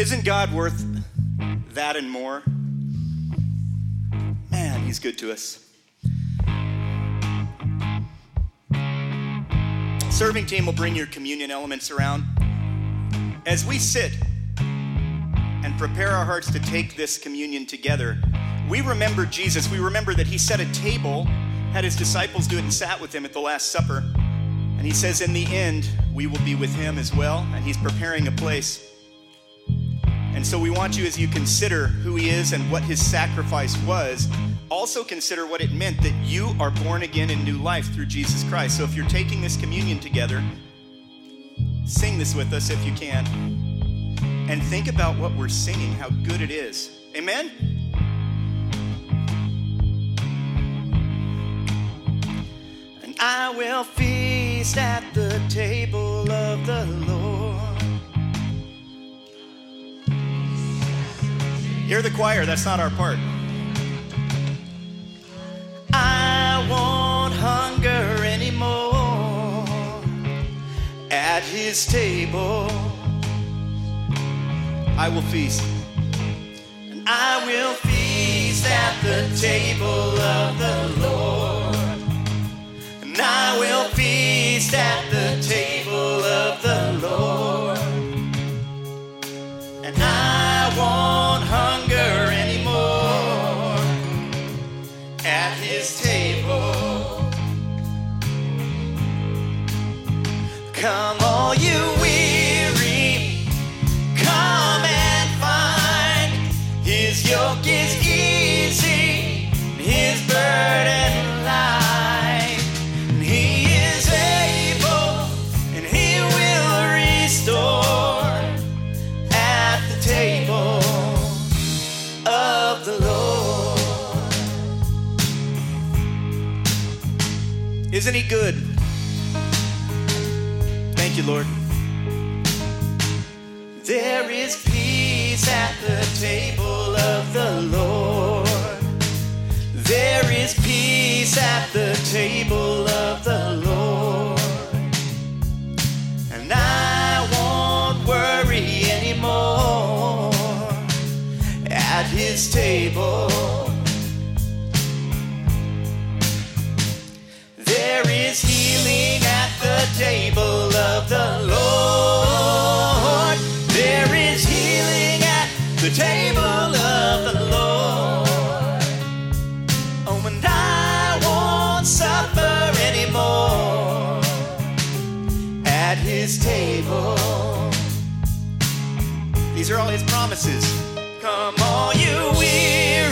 Isn't God worth that and more? Man, He's good to us. Serving team will bring your communion elements around. As we sit and prepare our hearts to take this communion together, we remember Jesus. We remember that He set a table, had His disciples do it, and sat with Him at the Last Supper. And He says, In the end, we will be with Him as well, and He's preparing a place. And so we want you, as you consider who He is and what His sacrifice was, also consider what it meant that you are born again in new life through Jesus Christ. So if you're taking this communion together, sing this with us if you can. And think about what we're singing, how good it is. Amen? And I will feast at the table Hear the choir, that's not our part. I won't hunger anymore at his table. I will feast. And I will feast at the table of the Lord. And I will feast at the table of the Lord. And I won't his table. Come, all you Isn't he good? Thank you, Lord. There is peace at the table of the Lord. There is peace at the table of the Lord. And I won't worry anymore at his table. Is healing at the table of the Lord. There is healing at the table of the Lord. Oh, and I won't suffer anymore at his table. These are all his promises. Come, all you weary,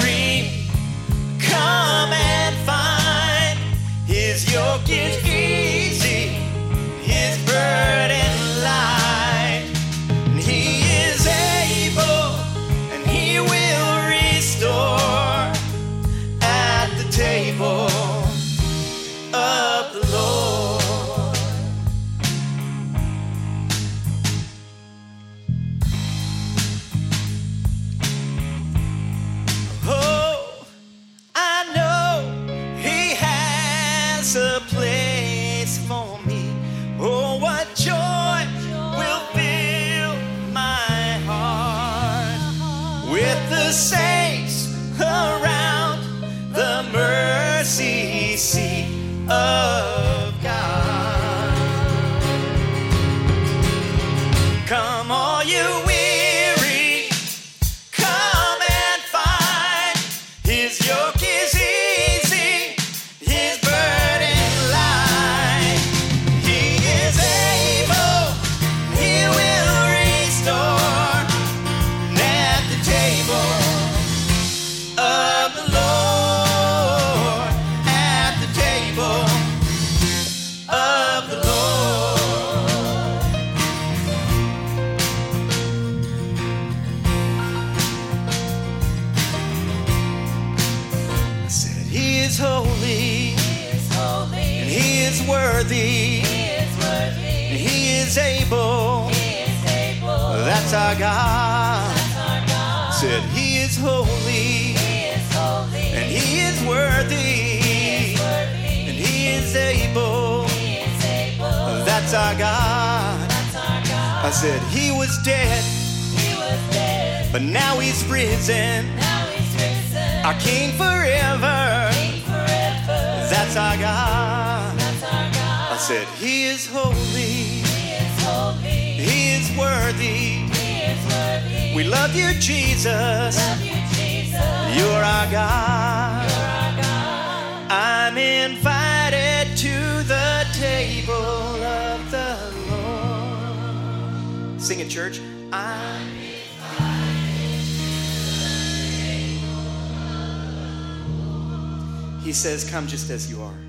the saints is holy, and He is worthy, and He is able. That's our God. Said, He is holy, and He is worthy, and He is able. That's our God. I said, He was dead, But now he's risen, Now he's risen. our King forever. That's our God. That's our God. I said, He is holy, He is holy. He is worthy. He is worthy. We love you, Jesus. love you, Jesus. You're our God. You're our God. I'm invited to the table of the Lord. Sing it, church. I'm He says, Come just as you are.